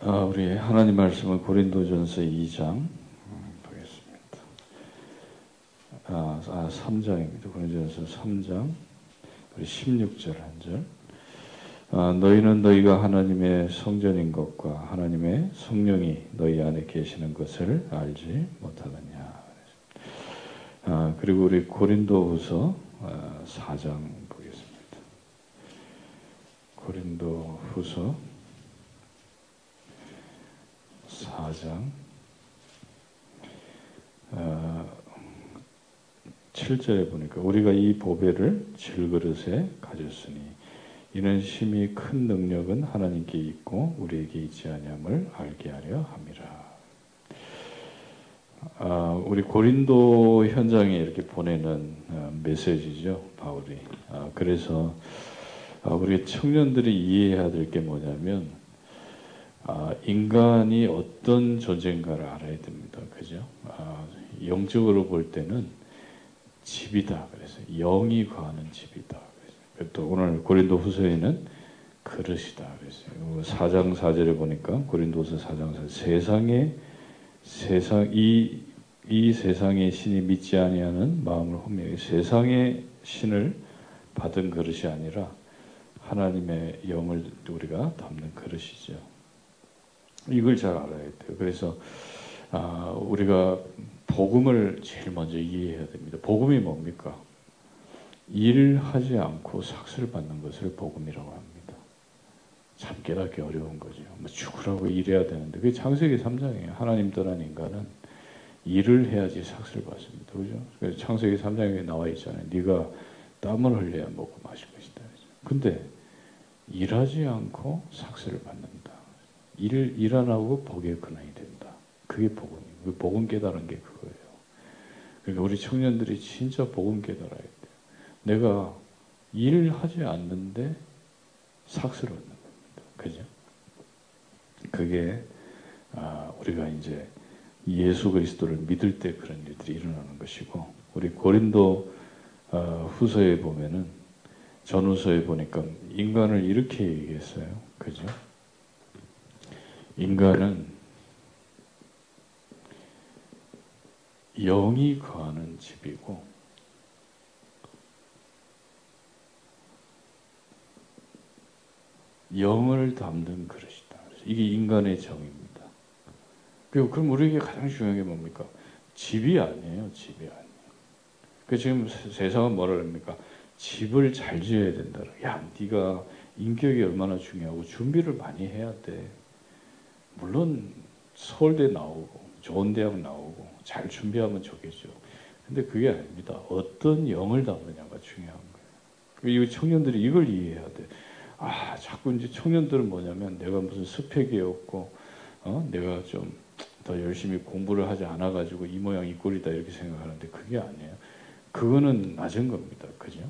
아, 우리 하나님 말씀은 고린도전서 2장 음, 보겠습니다. 아, 아 3장입니다. 고린도전서 3장 우리 16절 한 절. 아, 너희는 너희가 하나님의 성전인 것과 하나님의 성령이 너희 안에 계시는 것을 알지 못하느냐. 아, 그리고 우리 고린도후서 아, 4장 보겠습니다. 고린도후서 4장 어, 7절에 보니까 우리가 이 보배를 질그릇에 가졌으니 이는 심히 큰 능력은 하나님께 있고 우리에게 있지 아니함을 알게 하려 함이라. 아, 우리 고린도 현장에 이렇게 보내는 어, 메시지죠 바울이. 아, 그래서 아, 우리 청년들이 이해해야 될 게 뭐냐면 아, 인간이 어떤 존재인가를 알아야 됩니다. 그죠? 아, 영적으로 볼 때는 집이다. 그래서 영이 거하는 집이다. 그래서 또 오늘 고린도 후서에는 그릇이다. 그래서 4장 4절에 보니까 고린도서 4장 4절 세상에 세상 이, 이 세상의 신이 믿지 아니하는 마음을 혼미하게 세상의 신을 받은 그릇이 아니라 하나님의 영을 우리가 담는 그릇이죠. 이걸 잘 알아야 돼요. 그래서 아, 우리가 복음을 제일 먼저 이해해야 됩니다. 복음이 뭡니까? 일하지 않고 삭스를 받는 것을 복음이라고 합니다. 참 깨닫기 어려운 거죠. 뭐 죽으라고 일해야 되는데 그게 창세기 3장이에요. 하나님 떠난 인간은 일을 해야지 삭스를 받습니다. 그죠? 그래서 창세기 3장에 나와 있잖아요. 네가 땀을 흘려야 먹고 마실 것이다. 근데 일하지 않고 삭스를 받는다. 일, 일안 하고 복의 근원이 된다. 그게 복음이에요. 그 복음 깨달은 게 그거예요. 그러니까 우리 청년들이 진짜 복음 깨달아야 돼요. 내가 일을 하지 않는데 삭스를 얻는 겁니다. 그죠? 그게 아, 우리가 이제 예수 그리스도를 믿을 때 그런 일들이 일어나는 것이고 우리 고린도 어, 후서에 보면은 전후서에 보니까 인간을 이렇게 얘기했어요. 그죠? 인간은 영이 거하는 집이고 영을 담는 그릇이다. 이게 인간의 정입니다. 그리고 그럼 우리에게 가장 중요한 게 뭡니까? 집이 아니에요. 집이 아니에요. 그 지금 세상은 뭐라 그럽니까? 집을 잘 지어야 된다. 야, 네가 인격이 얼마나 중요하고 준비를 많이 해야 돼. 물론 서울대 나오고 좋은 대학 나오고 잘 준비하면 좋겠죠. 근데 그게 아닙니다. 어떤 영을 담느냐가 중요한 거예요. 이 청년들이 이걸 이해해야 돼. 아, 자꾸 이제 청년들은 뭐냐면 내가 무슨 스펙이 없고, 어? 내가 좀 더 열심히 공부를 하지 않아가지고 이 모양 이 꼴이다 이렇게 생각하는데 그게 아니에요. 그거는 낮은 겁니다. 그죠?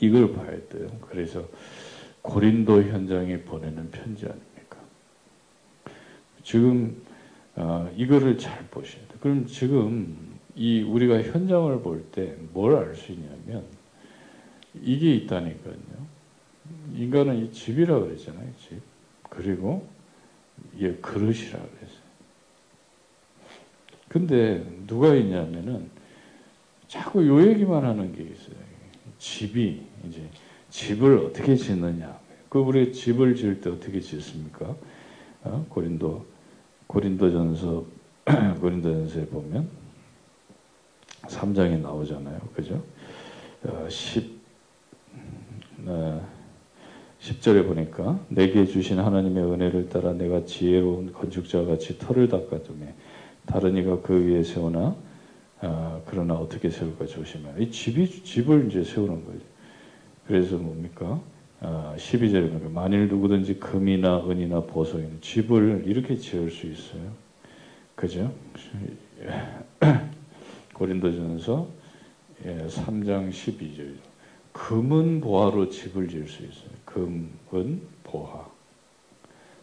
이걸 봐야 돼요. 그래서 고린도 현장에 보내는 편지 아니에요. 지금 어, 이거를 잘 보셔야 돼요. 그럼 지금 이 우리가 현장을 볼 때 뭘 알 수 있냐면 이게 있다니까요. 인간은 이 집이라 그랬잖아요. 집. 그리고 이게 그릇이라 그랬어요. 근데 누가 있냐면은 자꾸 요 얘기만 하는 게 있어요. 집이 이제 집을 어떻게 짓느냐. 그 우리 집을 지을 때 어떻게 짓습니까? 어? 고린도 고린도전서 고린도전서에 보면 3장에 나오잖아요. 그죠? 10 어, 10절에 보니까 내게 주신 하나님의 은혜를 따라 내가 지혜로운 건축자 같이 터를 닦아둠에 다른 이가 그 위에 세우나 어, 그러나 어떻게 세울까 조심해라. 이 집이 집을 이제 세우는 거죠. 그래서 뭡니까? 어, 12절에 보니까 만일 누구든지 금이나 은이나 보석이나 집을 이렇게 지을 수 있어요. 그죠? 고린도전서 3장 예, 12절. 금은 보화로 집을 지을 수 있어요. 금은 보화.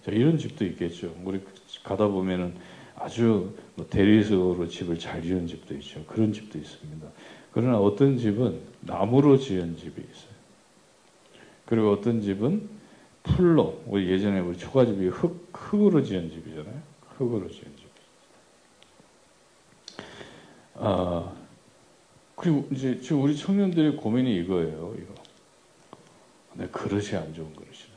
자, 이런 집도 있겠죠. 우리 가다 보면은 아주 뭐 대리석으로 집을 잘 지은 집도 있죠. 그런 집도 있습니다. 그러나 어떤 집은 나무로 지은 집이 있어요. 그리고 어떤 집은 풀로 우리 예전에 우리 초가집이 흙 흙으로 지은 집이잖아요. 흙으로 지은 집. 아 그리고 이제 지금 우리 청년들의 고민이 이거예요. 이거. 내 그릇이 안 좋은 그릇이라.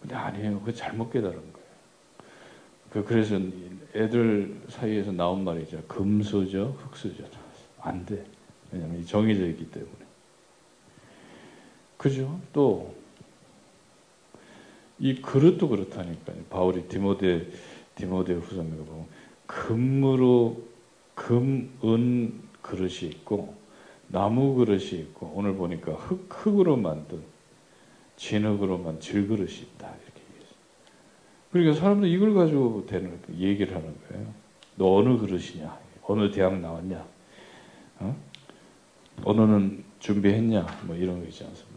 근데 아니에요. 그 잘못 깨달은 거예요. 그 그래서 애들 사이에서 나온 말이죠. 금수저, 흙수저. 안 돼. 왜냐면 정해져 있기 때문에. 그죠? 또, 이 그릇도 그렇다니까요. 바울이 디모데, 디모데 보면, 금으로, 금, 은 그릇이 있고, 나무 그릇이 있고, 오늘 보니까 흙, 흙으로 만든, 진흙으로 만든 질그릇이 있다. 이렇게 얘기했어요. 그러니까 사람들 이걸 가지고 되는, 얘기를 하는 거예요. 너 어느 그릇이냐? 어느 대학 나왔냐? 어? 언어는 준비했냐? 뭐 이런 거 있지 않습니까?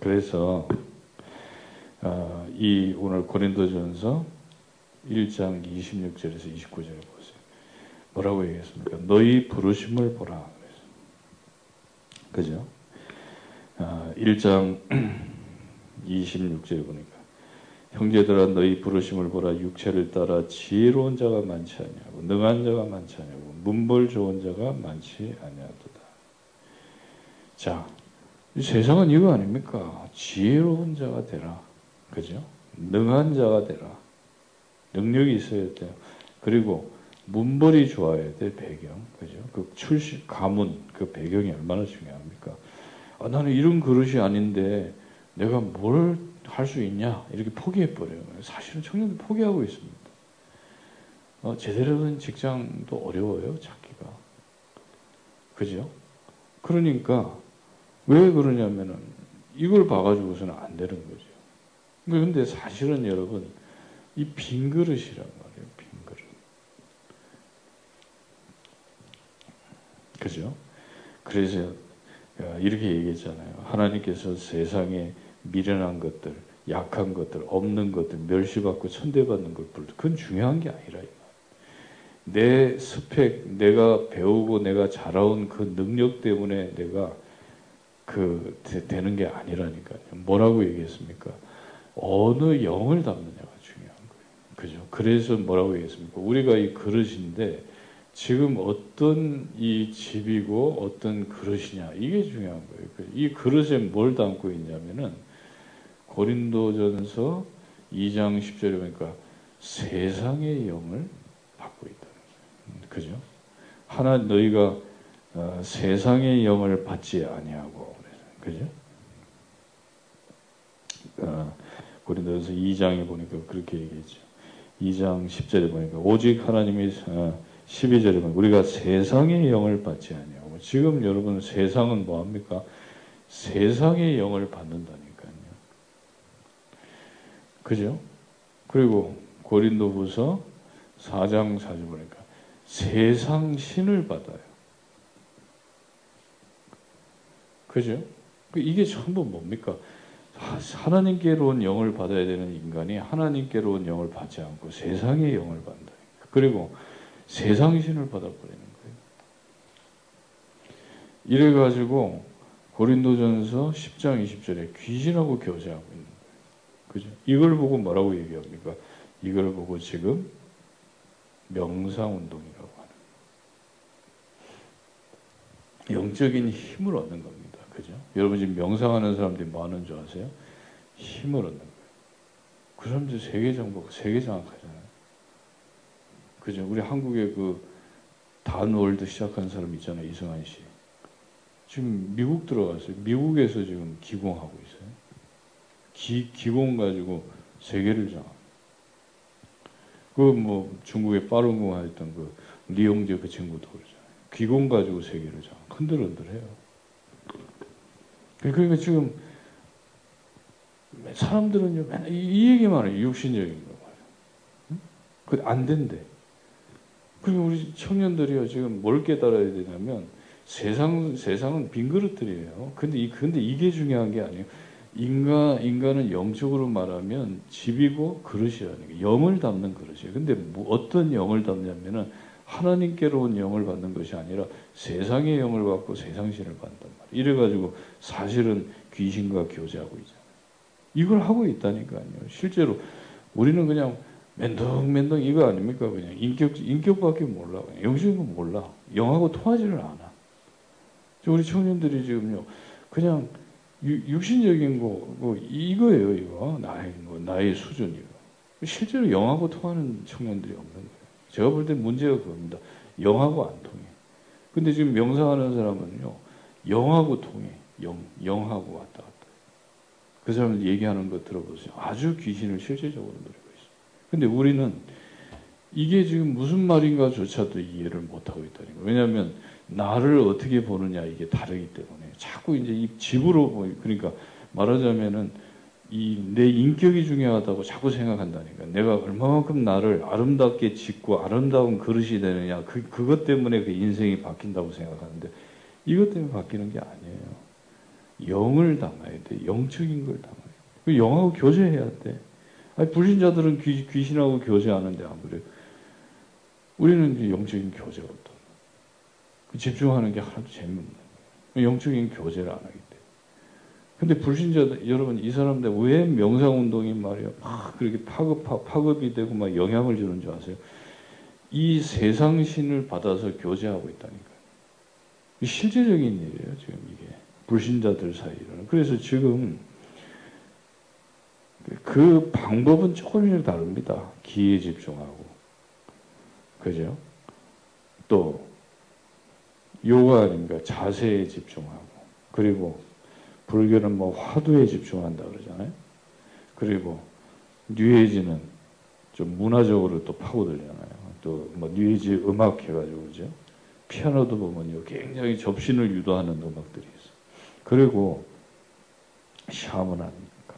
그래서 어, 이 오늘 고린도전서 1장 26절에서 29절에 보세요. 뭐라고 얘기했습니까? 너희 부르심을 보라. 그죠? 어, 1장 26절에 보니까 형제들아 너희 부르심을 보라 육체를 따라 지혜로운 자가 많지 않냐고 능한 자가 많지 않냐고 문벌 좋은 자가 많지 않냐도다. 자, 세상은 이거 아닙니까? 지혜로운 자가 되라. 그죠? 능한 자가 되라. 능력이 있어야 돼요. 그리고 문벌이 좋아야 돼, 배경. 그죠? 그 출신, 가문, 그 배경이 얼마나 중요합니까? 아, 나는 이런 그릇이 아닌데 내가 뭘 할 수 있냐? 이렇게 포기해버려요. 사실은 청년들 포기하고 있습니다. 어, 제대로 된 직장도 어려워요, 찾기가. 그죠? 그러니까, 왜 그러냐면은, 이걸 봐가지고서는 안 되는 거죠. 근데 사실은 여러분, 이 빈 그릇이란 말이에요, 빈 그릇. 그죠? 그래서 이렇게 얘기했잖아요. 하나님께서 세상에 미련한 것들, 약한 것들, 없는 것들, 멸시받고 천대받는 것들, 그건 중요한 게 아니라. 내 스펙, 내가 배우고 내가 자라온 그 능력 때문에 내가 그 되, 는 게 아니라니까요. 뭐라고 얘기했습니까? 어느 영을 담느냐가 중요한 거예요. 그죠? 그래서 뭐라고 얘기했습니까? 우리가 이 그릇인데 지금 어떤 이 집이고 어떤 그릇이냐 이게 중요한 거예요. 그이 그릇에 뭘 담고 있냐면은 고린도전서 2장 10절에 보니까 세상의 영을 받고 있다. 그죠? 하나 너희가 어, 세상의 영을 받지 아니하고 그죠? 어, 고린도전서 2장에 보니까 그렇게 얘기했죠. 2장 10절에 보니까 오직 하나님이 어, 12절에 보면 우리가 세상의 영을 받지 아니하고 지금 여러분 세상은 뭐 합니까? 세상의 영을 받는다니까요. 그죠? 그리고 고린도후서 4장 4절 보니까 세상 신을 받아요. 그죠? 그 이게 전부 뭡니까? 하나님께로 온 영을 받아야 되는 인간이 하나님께로 온 영을 받지 않고 세상의 영을 받는다. 그리고 세상 신을 받아버리는 거예요. 이래가지고 고린도전서 10장 20절에 귀신하고 교제하고 있는 거예요. 그죠? 이걸 보고 뭐라고 얘기합니까? 이걸 보고 지금 명상운동이라고 하는 영적인 힘을 얻는 겁니다. 여러분 지금 명상하는 사람들이 뭐 하는 줄 아세요? 힘을 얻는 거예요. 그 사람들 세계 정복, 세계 장악하잖아요. 그죠? 우리 한국에 그 단월드 시작한 사람 있잖아요. 이승환 씨. 지금 미국 들어갔어요. 미국에서 지금 기공하고 있어요. 기, 기공 가지고 세계를 장악. 그뭐 중국의 빠른공 했던 그 리용재 그 친구도 그러잖아요. 기공 가지고 세계를 장악. 흔들흔들해요. 그러니까 지금 사람들은요 맨날 이 얘기만 해요. 육신적인 거 말이에요. 그안 된대. 그리고 우리 청년들이요 지금 뭘 깨달아야 되냐면 세상 세상은 빈 그릇들이에요. 근데 이 근데 이게 중요한 게 아니에요. 인간 인간은 영적으로 말하면 집이고 그릇이라는 게 영을 담는 그릇이에요. 근데 뭐 어떤 영을 담냐면은 하나님께로 온 영을 받는 것이 아니라 세상의 영을 받고 세상 신을 받단 말이에요. 이래가지고 사실은 귀신과 교제하고 있잖아요. 이걸 하고 있다니까요. 실제로 우리는 그냥 맨덕맨덕 이거 아닙니까? 그냥 인격 인격밖에 몰라. 영적인 거 몰라. 영하고 통하지를 않아. 우리 청년들이 지금요, 그냥 육신적인 거, 뭐 이거예요, 이거 나의 뭐 나의 수준이고 실제로 영하고 통하는 청년들이 없는 거예요. 제가 볼 때 문제가 그겁니다. 영하고 안 통해. 근데 지금 명상하는 사람은요, 영하고 통해. 영, 영하고 왔다 갔다. 그 사람들 얘기하는 거 들어보세요. 아주 귀신을 실제적으로 누리고 있어요. 근데 우리는 이게 지금 무슨 말인가조차도 이해를 못하고 있다는 거예요. 왜냐하면 나를 어떻게 보느냐 이게 다르기 때문에 자꾸 이제 이 집으로 그러니까 말하자면은 이 내 인격이 중요하다고 자꾸 생각한다니까. 내가 얼마만큼 나를 아름답게 짓고 아름다운 그릇이 되느냐. 그 그것 때문에 그 인생이 바뀐다고 생각하는데 이것 때문에 바뀌는 게 아니에요. 영을 담아야 돼. 영적인 걸 담아야 돼. 그 영하고 교제해야 돼. 아니, 불신자들은 귀, 귀신하고 교제하는데 안 그래요? 우리는 영적인 교제가 없다. 그 집중하는 게 하나도 재미없는 거예요. 영적인 교제를 안 하기. 근데 불신자들, 여러분, 이 사람들 왜 명상운동이 말이야, 막 그렇게 파급, 파급이 되고 막 영향을 주는 줄 아세요? 이 세상 신을 받아서 교제하고 있다니까요. 실제적인 일이에요, 지금 이게. 불신자들 사이로는. 그래서 지금 그 방법은 조금씩 다릅니다. 기에 집중하고. 그죠? 또, 요가 아닙니까? 자세에 집중하고. 그리고 불교는 뭐 화두에 집중한다 그러잖아요. 그리고 뉴에이지는 좀 문화적으로 또 파고들잖아요. 또 뭐 뉴에이지 음악 해가지고 그죠? 피아노도 보면요 굉장히 접신을 유도하는 음악들이 있어. 그리고 샤먼 아닙니까?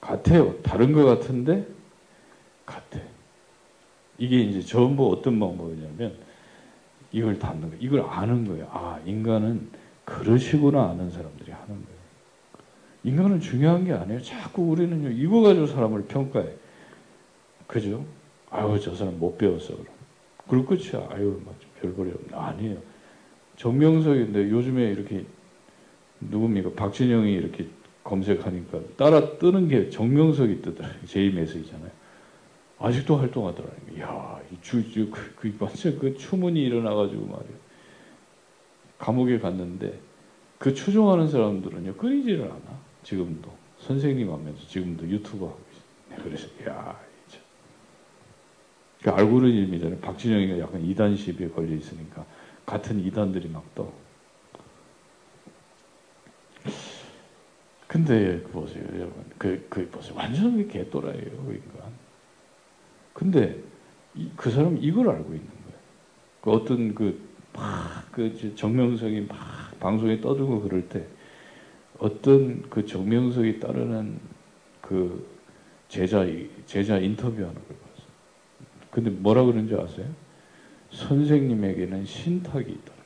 같아요. 다른 것 같은데 같아. 이게 이제 전부 어떤 방법이냐면 이걸 닫는 거예요. 이걸 아는 거예요. 아 인간은 그러시구나 아는 사람들이 하는 거예요. 인간은 중요한 게 아니에요. 자꾸 우리는요, 이거 가지고 사람을 평가해. 그죠? 아유, 저 사람 못 배웠어. 그럼. 그럴 끝이야. 아유, 별거리 없네. 아니에요. 정명석인데 요즘에 이렇게 누굽니까? 박진영이 이렇게 검색하니까 따라 뜨는 게 정명석이 뜨더라고요. 제이메시잖아요. 아직도 활동하더라고요. 이야, 이 주, 주, 그, 그, 완전 그 추문이 일어나가지고 말이에요. 감옥에 갔는데 그 추종하는 사람들은요 끊이지를 않아 지금도 선생님 하면서 지금도 유튜브 하고 있어요. 그래서 야 이제 그 알고리즘이잖아요. 박진영이가 약간 이단 시비에 걸려 있으니까 같은 이단들이 막 떠. 근데 그 보세요 여러분 그, 그 보세요 완전 개또라예요 그 인간. 근데 이, 그 사람 이걸 알고 있는 거예요. 그 어떤 그 막그 정명석이 막 방송에 떠들고 그럴 때 어떤 그 정명석이 따르는 그 제자 제자 인터뷰하는 걸 봤어요. 근데 뭐라 그런지 아세요? 선생님에게는 신탁이 있다는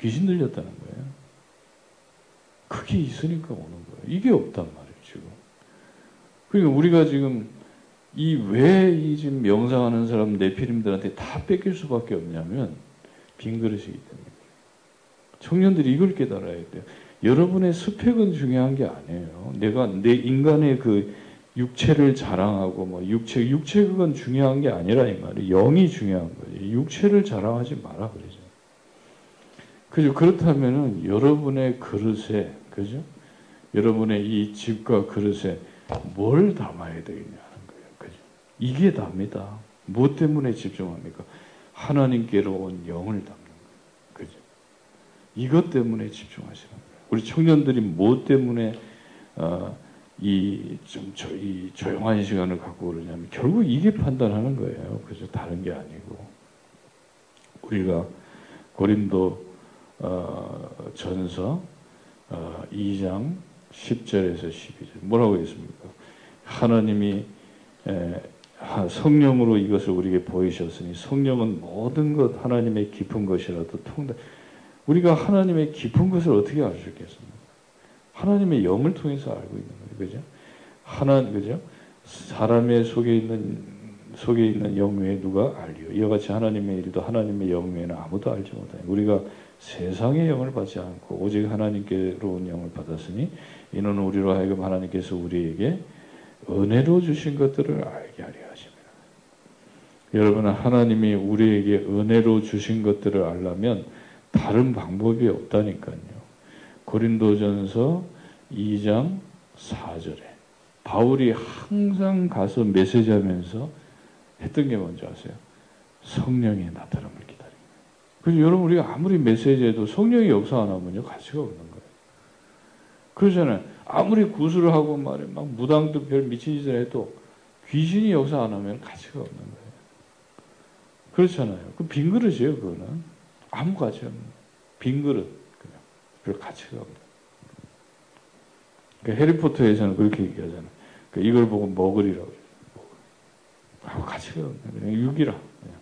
귀신 들렸다는 거예요. 그게 있으니까 오는 거예요. 이게 없단 말이에요, 지금. 그러니까 우리가 지금 이 왜 이 지금 명상하는 사람 내피림들한테 다 뺏길 수밖에 없냐면 빈 그릇이기 때문에. 청년들이 이걸 깨달아야 돼요. 여러분의 스펙은 중요한 게 아니에요. 내가 내 인간의 그 육체를 자랑하고 뭐 육체 육체 그건 중요한 게 아니라 이 말이 영이 중요한 거지. 육체를 자랑하지 마라 그러죠. 그죠? 그렇다면은 여러분의 그릇에 그죠? 여러분의 이 집과 그릇에 뭘 담아야 되겠냐는 거예요. 그죠? 이게 답니다. 뭐 때문에 집중합니까? 하나님께로 온 영을 담는 거예요. 그죠? 이것 때문에 집중하시는 거예요. 우리 청년들이 뭐 때문에 어, 이좀 이 조용한 시간을 갖고 그러냐면 결국 이게 판단하는 거예요. 그죠? 다른 게 아니고 우리가 고린도 어, 전서 어, 2장 10절에서 12절 뭐라고 했습니까? 하나님이 에, 성령으로 이것을 우리에게 보이셨으니 성령은 모든 것 하나님의 깊은 것이라도 통다. 우리가 하나님의 깊은 것을 어떻게 알 수 있겠습니까? 하나님의 영을 통해서 알고 있는 거예요. 그죠? 하나, 그죠? 사람의 속에 있는, 속에 있는 영 외에 누가 알리요? 이와 같이 하나님의 일도 하나님의 영 외에는 아무도 알지 못하요 우리가 세상의 영을 받지 않고 오직 하나님께로 온 영을 받았으니 이는 우리로 하여금 하나님께서 우리에게 은혜로 주신 것들을 알게 하려. 여러분 하나님이 우리에게 은혜로 주신 것들을 알려면 다른 방법이 없다니까요. 고린도전서 2장 4절에 바울이 항상 가서 메시지하면서 했던 게 뭔지 아세요? 성령의 나타남을 기다리는 그래서 여러분 우리가 아무리 메시지해도 성령의 역사 안 하면요 가치가 없는 거예요. 그러잖아요. 아무리 구술을 하고 말해 막 무당도 별 미친 짓을 해도 귀신이 역사 안 하면 가치가 없는 거예요. 그렇잖아요. 그 빈 그릇이에요, 그거는. 아무 가치 없는 빈 그릇. 그냥. 별 가치가 없는 그 해리포터에서는 그렇게 얘기하잖아요. 그 이걸 보고 먹으리라고. 아무 가치가 없는 그냥 육이라. 그냥.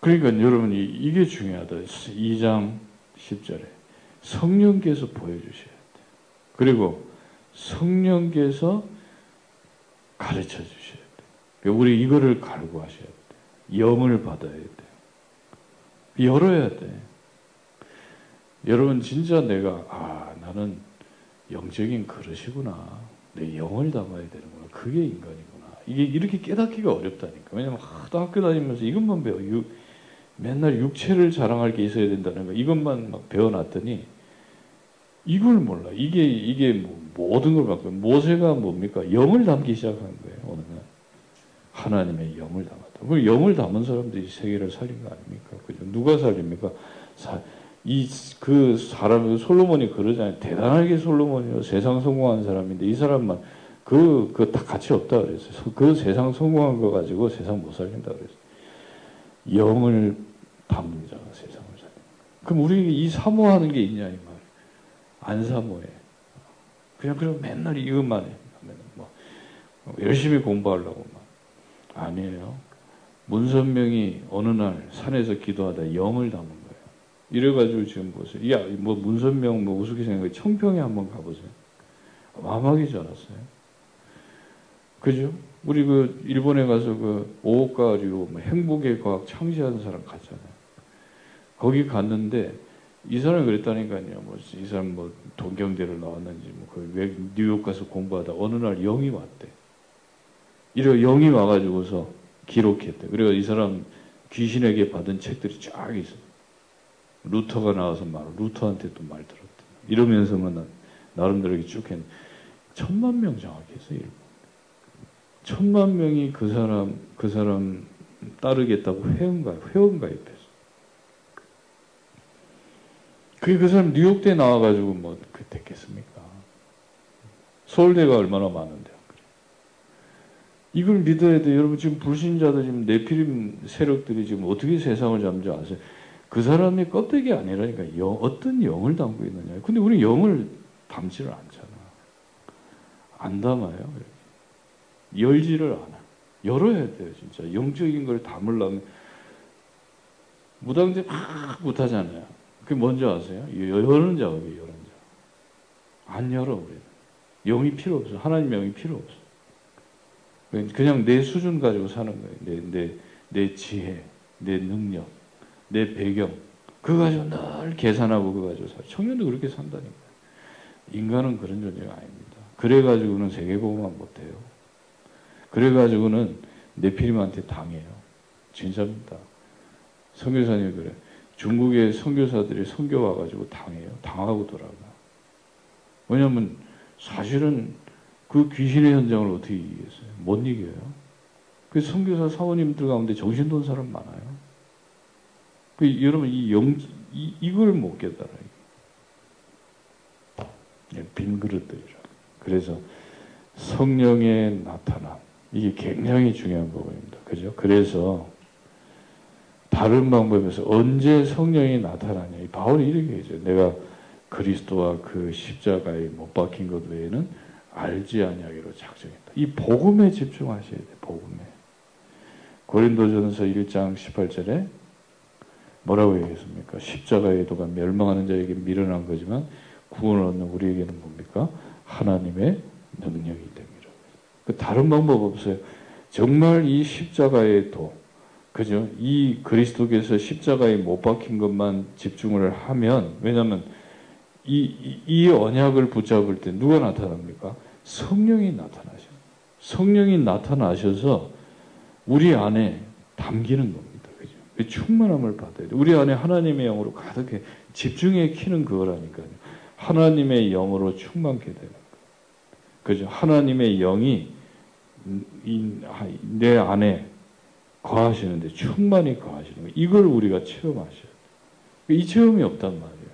그러니까 여러분이 이게 중요하다. 2장 10절에. 성령께서 보여주셔야 돼. 그리고 성령께서 가르쳐 주셔야 돼. 우리 이거를 갈구하셔야 돼. 영을 받아야 돼. 열어야 돼. 여러분 진짜 내가 아 나는 영적인 그릇이구나. 내 영을 담아야 되는구나. 그게 인간이구나. 이게 이렇게 깨닫기가 어렵다니까. 왜냐면 하도 학교 다니면서 이것만 배워. 유, 맨날 육체를 자랑할 게 있어야 된다는 거. 이것만 막 배워놨더니 이걸 몰라. 이게 이게 뭐, 모든 걸 갖고 모세가 뭡니까? 영을 담기 시작한 거예요. 하나님의 영을 담았다. 그 영을 담은 사람들이 세계를 살린 거 아닙니까? 그죠? 누가 살립니까? 이 그 사람 솔로몬이 그러잖아요. 대단하게 솔로몬이요 세상 성공한 사람인데 이 사람만 그 그 다 가치 없다 그랬어요. 그 세상 성공한 거 가지고 세상 못 살린다 그랬어요. 영을 담는 자가 세상을 살린. 그럼 우리 이 사모하는 게 있냐 이 말. 안 사모해. 그냥 그럼 맨날 이것만 해. 뭐 열심히 공부하려고 막. 아니에요. 문선명이 어느 날 산에서 기도하다 영을 담은 거예요. 이래가지고 지금 보세요. 야, 뭐 문선명 뭐 우습게 생각해. 청평에 한번 가보세요. 마막이지 않았어요. 그죠? 우리 그 일본에 가서 그 오오카리로 뭐 행복의 과학 창시하는 사람 갔잖아요. 거기 갔는데 이 사람이 그랬다니까요. 뭐 이 사람 뭐 동경대를 나왔는지 뭐 그 뉴욕 가서 공부하다 어느 날 영이 왔대. 이래 영이 와가지고서 기록했대. 그리고 이 사람 귀신에게 받은 책들이 쫙 있어. 루터가 나와서 말, 루터한테 또 말 들었대. 이러면서만 나 름대로 쭉 했는데 천만 명 장악했어 일본. 천만 명이 그 사람 그 사람 따르겠다고 회원가입 회원가입했어. 그게 그 사람 뉴욕대 나와가지고 뭐 그 됐겠습니까? 서울대가 얼마나 많은데. 이걸 믿어야 돼. 여러분 지금 불신자들 지금 네피림 세력들이 지금 어떻게 세상을 잡는지 아세요? 그 사람이 껍데기 아니라니까 영, 어떤 영을 담고 있느냐. 근데 우리 영을 담지를 않잖아. 안 담아요. 열지를 않아. 열어야 돼요, 진짜. 영적인 걸 담으려면 무당제 막 못하잖아요. 그게 뭔지 아세요? 여는 작업이에요, 여는 작업. 안 열어, 우리는. 영이 필요 없어. 하나님 영이 필요 없어. 그냥 내 수준 가지고 사는 거예요. 내, 내, 내 지혜, 내 능력, 내 배경. 그거 가지고 늘 계산하고 그거 가지고 살. 청년도 그렇게 산다니까요. 인간은 그런 존재가 아닙니다. 그래가지고는 세계보고만 못해요. 그래가지고는 네피림한테 당해요. 진짜입니다. 성교사님이 그래. 중국의 선교사들이 선교 와가지고 당해요. 당하고 돌아가. 왜냐면 사실은 그 귀신의 현장을 어떻게 이기겠어요? 못 이겨요. 그 선교사 사모님들 가운데 정신 돈 사람 많아요. 그 여러분 이 영, 이, 이걸 못 깨달아요. 빈 그릇들이라. 그래서 성령의 나타남 이게 굉장히 중요한 부분입니다. 그죠? 그래서 다른 방법에서 언제 성령이 나타나냐. 바울이 이렇게 얘기죠. 내가 그리스도와 그 십자가에 못 박힌 것 외에는 알지 아니하기로 작정했다. 이 복음에 집중하셔야 돼. 복음에. 고린도전서 1장 18절에 뭐라고 얘기했습니까? 십자가의 도가 멸망하는 자에게 미련한 거지만 구원을 얻는 우리에게는 뭡니까? 하나님의 능력이 됩니다. 그 다른 방법 없어요. 정말 이 십자가의 도, 그죠? 이 그리스도께서 십자가에 못 박힌 것만 집중을 하면, 왜냐하면 이, 이, 이 언약을 붙잡을 때 누가 나타납니까? 성령이 나타나셔. 성령이 나타나셔서 우리 안에 담기는 겁니다. 그죠? 그 충만함을 받아야 돼. 우리 안에 하나님의 영으로 가득해 집중해 키는 그거라니까요. 하나님의 영으로 충만케 되는 거. 그죠? 하나님의 영이 내 안에 거하시는데 충만히 거하시는 거예요. 이걸 우리가 체험하셔야 돼요. 이 체험이 없단 말이에요.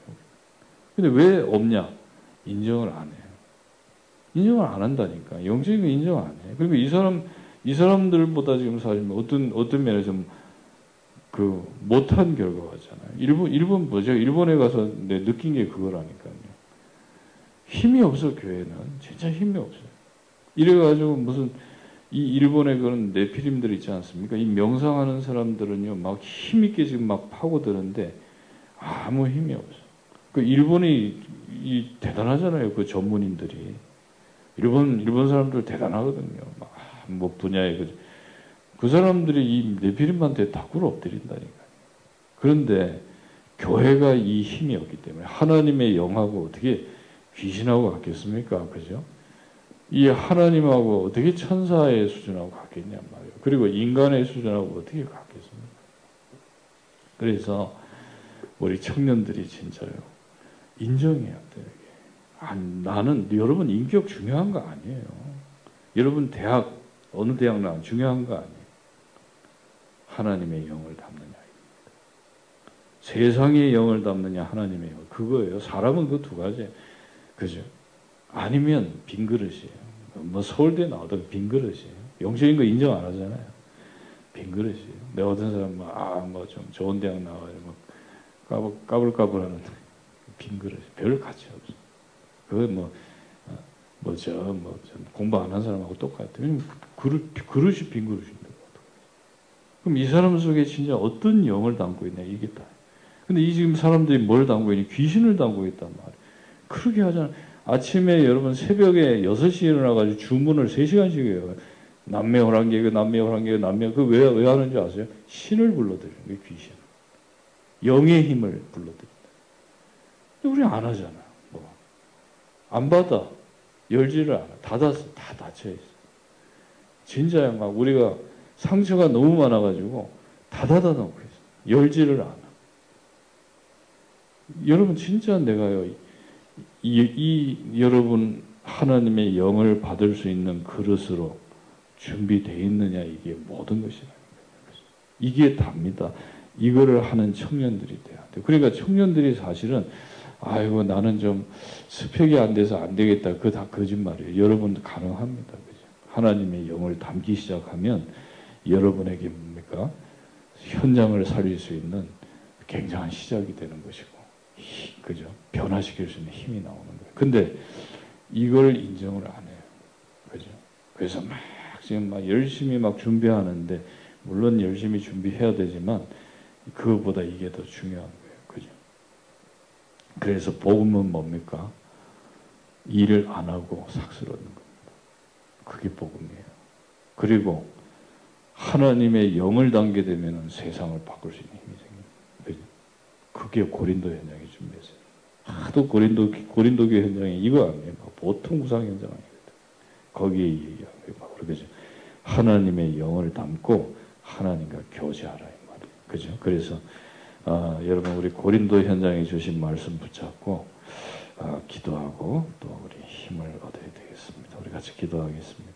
근데 왜 없냐? 인정을 안 해요. 인정을 안 한다니까. 영적인 거 인정 안 해. 그리고 이 사람, 이 사람들보다 지금 사실 뭐 어떤, 어떤 면에서 그 못한 결과잖아요. 일본, 일본 뭐죠? 일본에 가서 내 느낀 게 그거라니까요. 힘이 없어, 교회는. 진짜 힘이 없어요. 이래가지고 무슨, 이 일본의 그런 네피림들 있지 않습니까? 이 명상하는 사람들은요, 막 힘있게 지금 막 파고드는데 아무 힘이 없어. 그 일본이 이 대단하잖아요. 그 전문인들이. 일본, 일본 사람들 대단하거든요. 막, 뭐 분야에 그, 그 사람들이 이 네피림한테 다구를 엎드린다니까요. 그런데 교회가 이 힘이 없기 때문에 하나님의 영하고 어떻게 귀신하고 같겠습니까? 그죠? 이 하나님하고 어떻게 천사의 수준하고 같겠냔 말이에요. 그리고 인간의 수준하고 어떻게 같겠습니까? 그래서 우리 청년들이 진짜요. 인정해야 돼요. 아, 나는 여러분 인격 중요한 거 아니에요. 여러분 대학 어느 대학 나 중요한 거 아니에요. 하나님의 영을 담느냐. 세상의 영을 담느냐 하나님의 영 그거예요. 사람은 그 두 가지. 그죠? 아니면 빈 그릇이에요. 뭐 서울대 나오다가 빈 그릇이에요. 영적인 거 인정 안 하잖아요. 빈 그릇이에요. 내 어떤 사람 뭐, 아, 뭐 좀 좋은 대학 나와요. 뭐 까불, 까불 까불 하는 빈 그릇. 별 가치 없어. 그거 뭐, 어, 뭐, 저, 뭐, 공부 안 한 사람하고 똑같아. 그릇, 그릇이 빈 그릇인데. 그럼 이 사람 속에 진짜 어떤 영을 담고 있냐, 이게 다. 근데 이 지금 사람들이 뭘 담고 있니? 귀신을 담고 있단 말이에요. 그렇게 하잖아. 아침에 여러분 새벽에 6시에 일어나가지고 주문을 3시간씩 해요. 남매 호랑개그, 남매 호랑개그, 남매, 그 왜, 왜 하는지 아세요? 신을 불러들이는 거예요, 귀신. 영의 힘을 불러들인다. 우리 안 하잖아. 뭐. 안 받아. 열지를 않아. 닫았어. 다 닫혀있어. 진짜야, 막 우리가 상처가 너무 많아가지고 다 닫아놓고 있어. 열지를 않아. 여러분, 진짜 내가요, 이, 이 여러분 하나님의 영을 받을 수 있는 그릇으로 준비되어 있느냐 이게 모든 거예요. 이게 답니다. 이거를 하는 청년들이 돼야 돼. 그러니까 청년들이 사실은 아이고 나는 좀 스펙이 안 돼서 안 되겠다. 그거 다 거짓말이에요. 여러분도 가능합니다. 그죠? 하나님의 영을 담기 시작하면 여러분에게 뭡니까? 현장을 살릴 수 있는 굉장한 시작이 되는 것이고 그죠? 변화시킬 수 있는 힘이 나오는 거예요. 근데 이걸 인정을 안 해요. 그죠? 그래서 막 지금 막 열심히 막 준비하는데 물론 열심히 준비해야 되지만 그것보다 이게 더 중요한 거예요. 그래서 복음은 뭡니까? 일을 안 하고 삭스러는 겁니다. 그게 복음이에요. 그리고 하나님의 영을 담게 되면 세상을 바꿀 수 있는 힘이 생깁니다. 그게 고린도 현장의 준비였어요. 하도 고린도, 고린도 교회 현장이 이거 아니에요. 보통 구상 현장 아니거든. 거기에 얘기하는 거예요. 그러죠. 하나님의 영을 담고 하나님과 교제하라. 이 말이에요. 그죠? 그래서, 어, 여러분, 우리 고린도 현장에 주신 말씀 붙잡고, 어, 기도하고 또 우리 힘을 얻어야 되겠습니다. 우리 같이 기도하겠습니다.